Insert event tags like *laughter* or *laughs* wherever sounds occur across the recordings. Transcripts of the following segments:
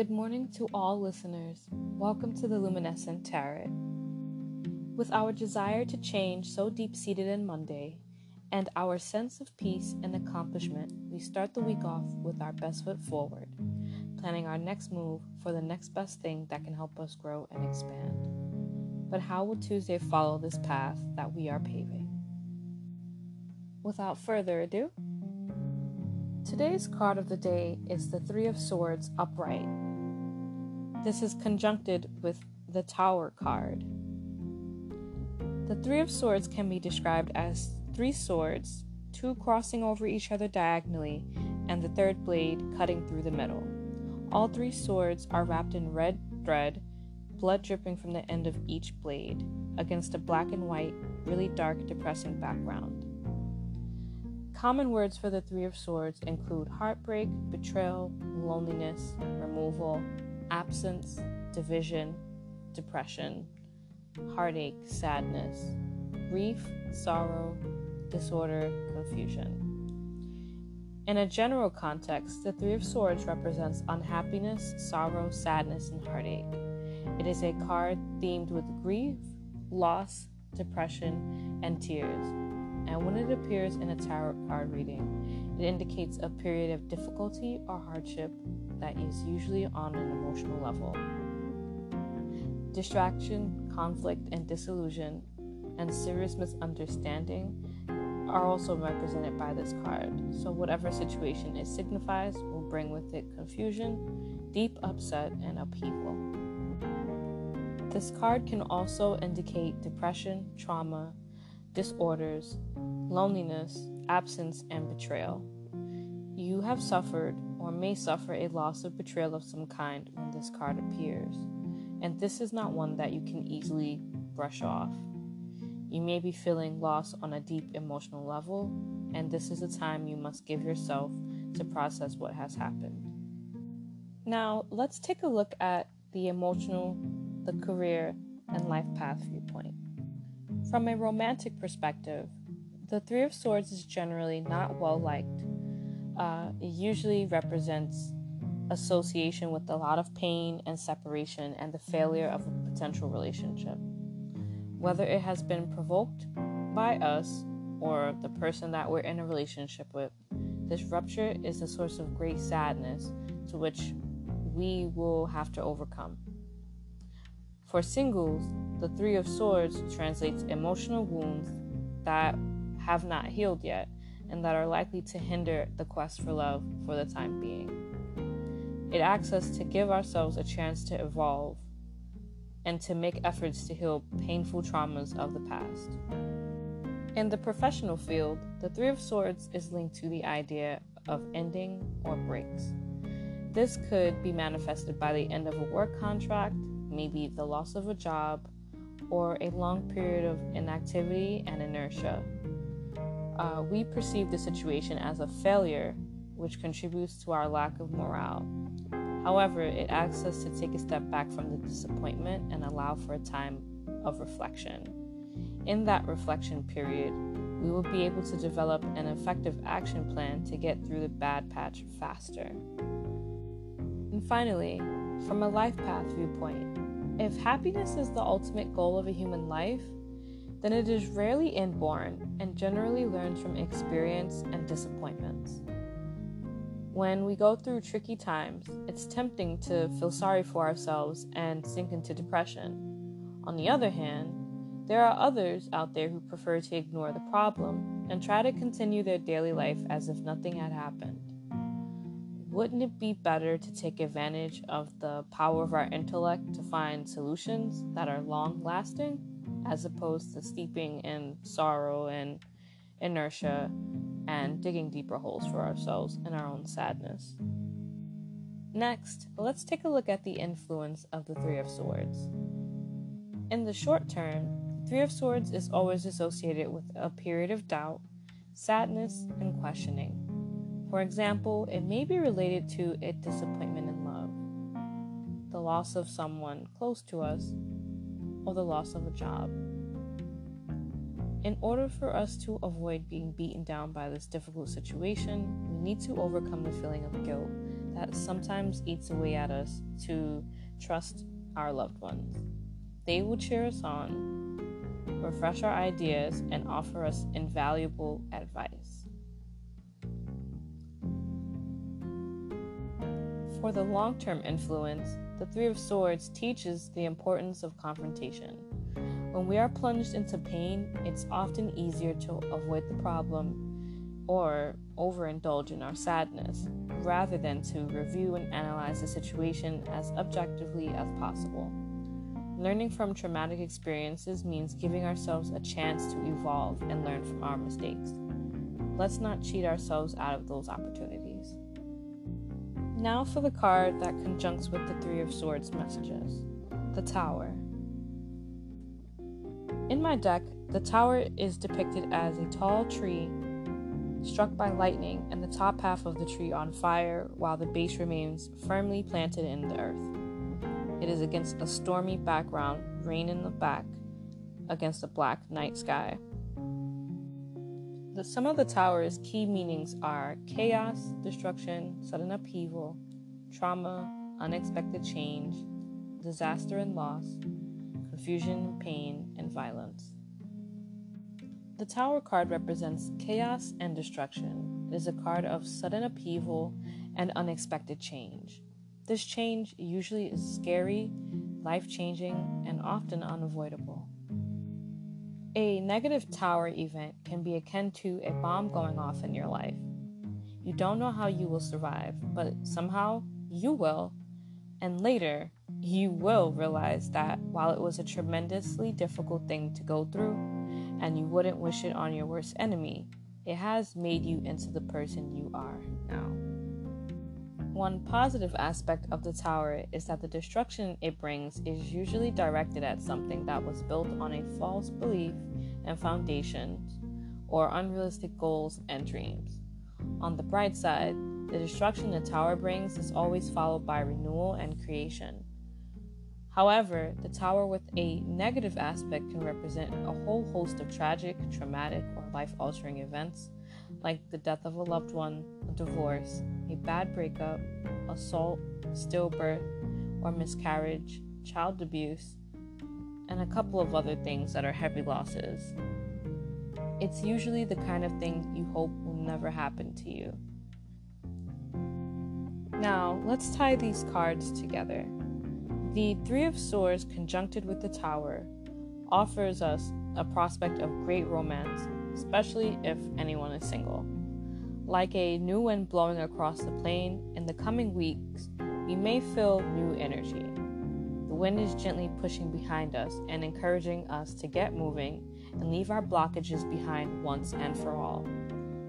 Good morning to all listeners. Welcome to the Luminescent Tarot. With our desire to change so deep seated in Monday, and our sense of peace and accomplishment, we start the week off with our best foot forward, planning our next move for the next best thing that can help us grow and expand. But how will Tuesday follow this path that we are paving? Without further ado, today's card of the day is the Three of Swords upright. This is conjuncted with the Tower card. The Three of Swords can be described as three swords, two crossing over each other diagonally, and the third blade cutting through the middle. All three swords are wrapped in red thread, blood dripping from the end of each blade, against a black and white, really dark, depressing background. Common words for the Three of Swords include heartbreak, betrayal, loneliness, removal, absence, division, depression, heartache, sadness, grief, sorrow, disorder, confusion. In a general context, the Three of Swords represents unhappiness, sorrow, sadness, and heartache. It is a card themed with grief, loss, depression, and tears. And when it appears in a tarot card reading, it indicates a period of difficulty or hardship that is usually on an emotional level. Distraction, conflict, and disillusion, and serious misunderstanding are also represented by this card. So, whatever situation it signifies will bring with it confusion, deep upset, and upheaval. This card can also indicate depression, trauma, disorders, loneliness, absence, and betrayal. You have suffered or may suffer a loss of betrayal of some kind when this card appears, and this is not one that you can easily brush off. You may be feeling loss on a deep emotional level, and this is a time you must give yourself to process what has happened. Now, let's take a look at the emotional, the career, and life path viewpoint. From a romantic perspective, the Three of Swords is generally not well liked. Uh, it usually represents association with a lot of pain and separation and the failure of a potential relationship whether it has been provoked by us or the person that we're in a relationship with. This rupture is a source of great sadness to which we will have to overcome. For singles, the Three of Swords translates emotional wounds that have not healed yet and that are likely to hinder the quest for love for the time being. It asks us to give ourselves a chance to evolve and to make efforts to heal painful traumas of the past. In the professional field, the Three of Swords is linked to the idea of ending or breaks. This could be manifested by the end of a work contract, maybe the loss of a job, or a long period of inactivity and inertia. Uh, we perceive the situation as a failure, which contributes to our lack of morale. However, it asks us to take a step back from the disappointment and allow for a time of reflection. In that reflection period, we will be able to develop an effective action plan to get through the bad patch faster. And finally, from a life path viewpoint, if happiness is the ultimate goal of a human life, then it is rarely inborn and generally learned from experience and disappointments. When we go through tricky times, it's tempting to feel sorry for ourselves and sink into depression. On the other hand, there are others out there who prefer to ignore the problem and try to continue their daily life as if nothing had happened. Wouldn't it be better to take advantage of the power of our intellect to find solutions that are long lasting, as opposed to steeping in sorrow and inertia and digging deeper holes for ourselves in our own sadness. Next, let's take a look at the influence of the Three of Swords. In the short term, the Three of Swords is always associated with a period of doubt, sadness, and questioning. For example, it may be related to a disappointment in love, the loss of someone close to us, or the loss of a job. In order for us to avoid being beaten down by this difficult situation, we need to overcome the feeling of guilt that sometimes eats away at us to trust our loved ones. They will cheer us on, refresh our ideas, and offer us invaluable advice. For the long term influence, the Three of Swords teaches the importance of confrontation. When we are plunged into pain, it's often easier to avoid the problem or overindulge in our sadness rather than to review and analyze the situation as objectively as possible. Learning from traumatic experiences means giving ourselves a chance to evolve and learn from our mistakes. Let's not cheat ourselves out of those opportunities. Now for the card that conjuncts with the Three of Swords messages the Tower. In my deck, the tower is depicted as a tall tree struck by lightning and the top half of the tree on fire while the base remains firmly planted in the earth. It is against a stormy background, rain in the back, against a black night sky. The, some of the tower's key meanings are chaos, destruction, sudden upheaval, trauma, unexpected change, disaster and loss, confusion, pain, and violence. The Tower card represents chaos and destruction. It is a card of sudden upheaval and unexpected change. This change usually is scary, life changing, and often unavoidable. A negative tower event can be akin to a bomb going off in your life. You don't know how you will survive, but somehow you will. And later, you will realize that while it was a tremendously difficult thing to go through, and you wouldn't wish it on your worst enemy, it has made you into the person you are now. One positive aspect of the tower is that the destruction it brings is usually directed at something that was built on a false belief and foundations, or unrealistic goals and dreams. On the bright side, the destruction the tower brings is always followed by renewal and creation. However, the tower with a negative aspect can represent a whole host of tragic, traumatic, or life altering events, like the death of a loved one, a divorce, a bad breakup, assault, stillbirth, or miscarriage, child abuse, and a couple of other things that are heavy losses. It's usually the kind of thing you hope will never happen to you. Now, let's tie these cards together. The Three of Swords, conjuncted with the Tower, offers us a prospect of great romance, especially if anyone is single. Like a new wind blowing across the plain, in the coming weeks, we may feel new energy. The wind is gently pushing behind us and encouraging us to get moving and leave our blockages behind once and for all.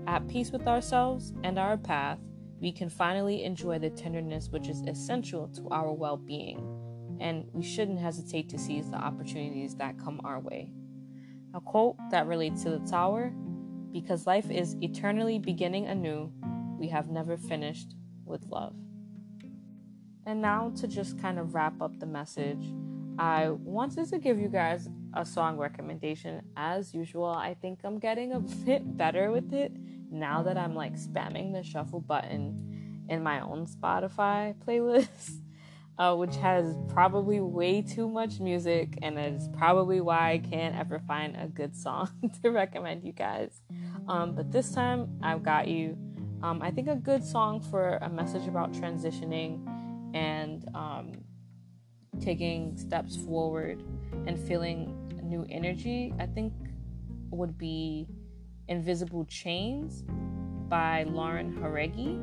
At peace with ourselves and our path, we can finally enjoy the tenderness which is essential to our well being and we shouldn't hesitate to seize the opportunities that come our way. A quote that relates to the tower because life is eternally beginning anew, we have never finished with love. And now, to just kind of wrap up the message, I wanted to give you guys a song recommendation. As usual, I think I'm getting a bit better with it now that I'm like spamming the shuffle button in my own Spotify playlist *laughs* uh, which has probably way too much music, and it's probably why I can't ever find a good song *laughs* to recommend you guys. Um, but this time I've got you. Um, I think a good song for a message about transitioning and um, taking steps forward and feeling new energy, I think would be Invisible Chains by Lauren Jauregui.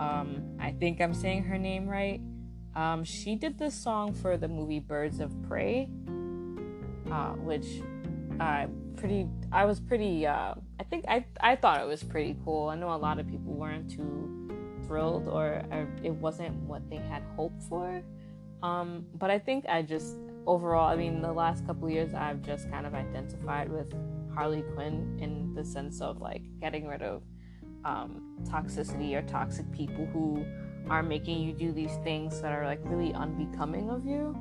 Um, I think I'm saying her name right. Um, she did this song for the movie Birds of Prey, uh, which I pretty I was pretty uh, I think I I thought it was pretty cool. I know a lot of people weren't too thrilled or, or it wasn't what they had hoped for. Um, but I think I just overall, I mean, the last couple years I've just kind of identified with Harley Quinn in the sense of like getting rid of um, toxicity or toxic people who are making you do these things that are like really unbecoming of you.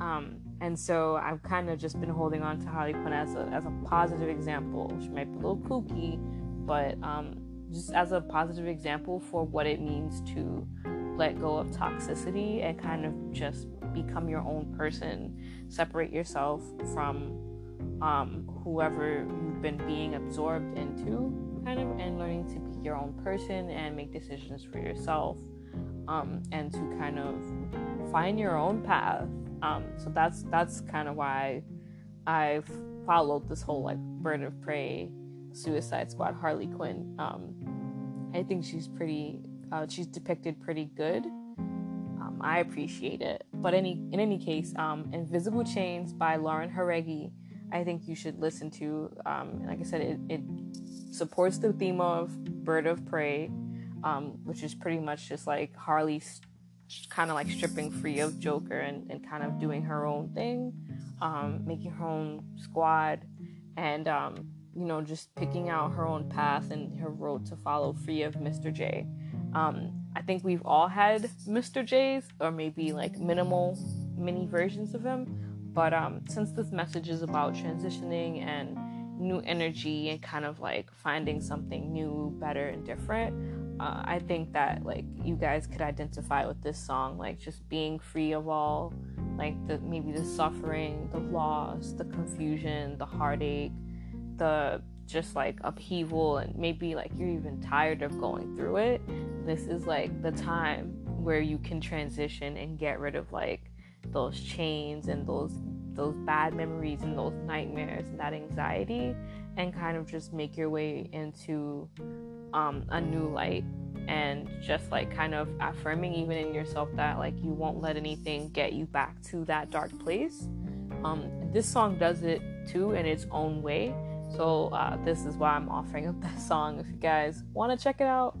Um, and so I've kind of just been holding on to Harley Quinn as a, as a positive example. She might be a little kooky, but um, just as a positive example for what it means to let go of toxicity and kind of just become your own person, separate yourself from um, whoever you've been being absorbed into, kind of, and learning to be your own person and make decisions for yourself, um, and to kind of find your own path. Um, so that's that's kind of why I've followed this whole like bird of prey, Suicide Squad, Harley Quinn. Um, I think she's pretty. Uh, she's depicted pretty good. Um, I appreciate it. But any in any case, um, Invisible Chains by Lauren Jauregui I think you should listen to. Um, like I said, it, it, supports the theme of Bird of Prey, um, which is pretty much just like Harley kind of like stripping free of Joker and, and kind of doing her own thing, um, making her own squad, and um, you know just picking out her own path and her road to follow free of Mr. J. Um, I think we've all had Mr. J's or maybe like minimal mini versions of him but um, since this message is about transitioning and new energy and kind of like finding something new, better, and different, uh, I think that like you guys could identify with this song, like just being free of all, like the maybe the suffering, the loss, the confusion, the heartache, the just like upheaval, and maybe like you're even tired of going through it. This is like the time where you can transition and get rid of like those chains and those those bad memories and those nightmares and that anxiety and kind of just make your way into um, a new light and just like kind of affirming even in yourself that like you won't let anything get you back to that dark place um, this song does it too in its own way so uh, this is why i'm offering up *laughs* that song if you guys want to check it out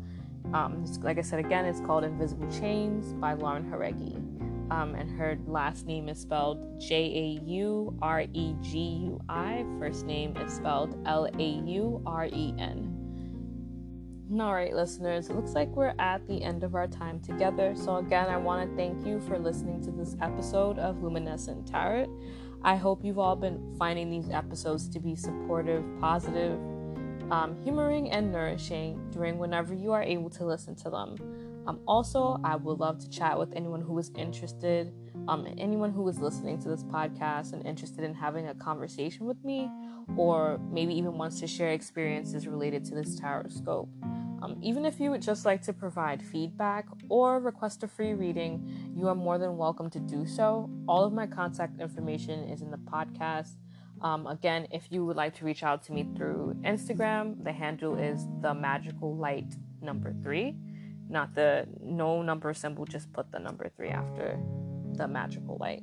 um, like i said again it's called invisible chains by lauren jauregui um, and her last name is spelled J A U R E G U I. First name is spelled L A U R E N. All right, listeners, it looks like we're at the end of our time together. So, again, I want to thank you for listening to this episode of Luminescent Tarot. I hope you've all been finding these episodes to be supportive, positive, um, humoring, and nourishing during whenever you are able to listen to them. Um, also, I would love to chat with anyone who is interested, um, anyone who is listening to this podcast and interested in having a conversation with me, or maybe even wants to share experiences related to this tarot scope. Um, even if you would just like to provide feedback or request a free reading, you are more than welcome to do so. All of my contact information is in the podcast. Um, again, if you would like to reach out to me through Instagram, the handle is the magical light number three not the no number symbol, just put the number three after the magical light.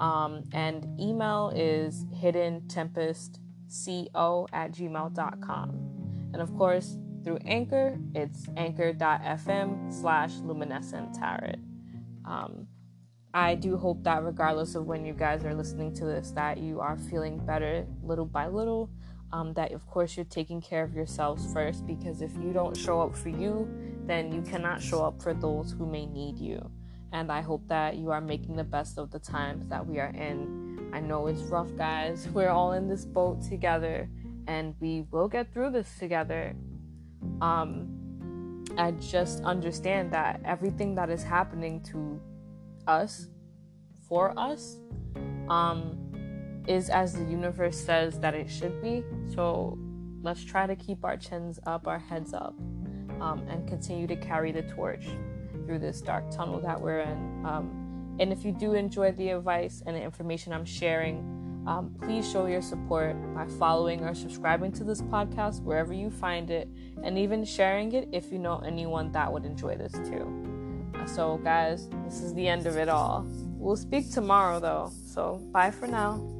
Um, and email is hidden tempest co at gmail.com. And of course, through Anchor, it's anchor.fm slash luminescent tarot. Um, I do hope that regardless of when you guys are listening to this, that you are feeling better little by little. Um, that of course you're taking care of yourselves first because if you don't show up for you, then you cannot show up for those who may need you. And I hope that you are making the best of the times that we are in. I know it's rough, guys. *laughs* We're all in this boat together, and we will get through this together. Um, I just understand that everything that is happening to us, for us, um, is as the universe says that it should be. So let's try to keep our chins up, our heads up um, and continue to carry the torch through this dark tunnel that we're in. Um, and if you do enjoy the advice and the information I'm sharing, um, please show your support by following or subscribing to this podcast wherever you find it, and even sharing it if you know anyone that would enjoy this too. So, guys, this is the end of it all. We'll speak tomorrow though, so bye for now.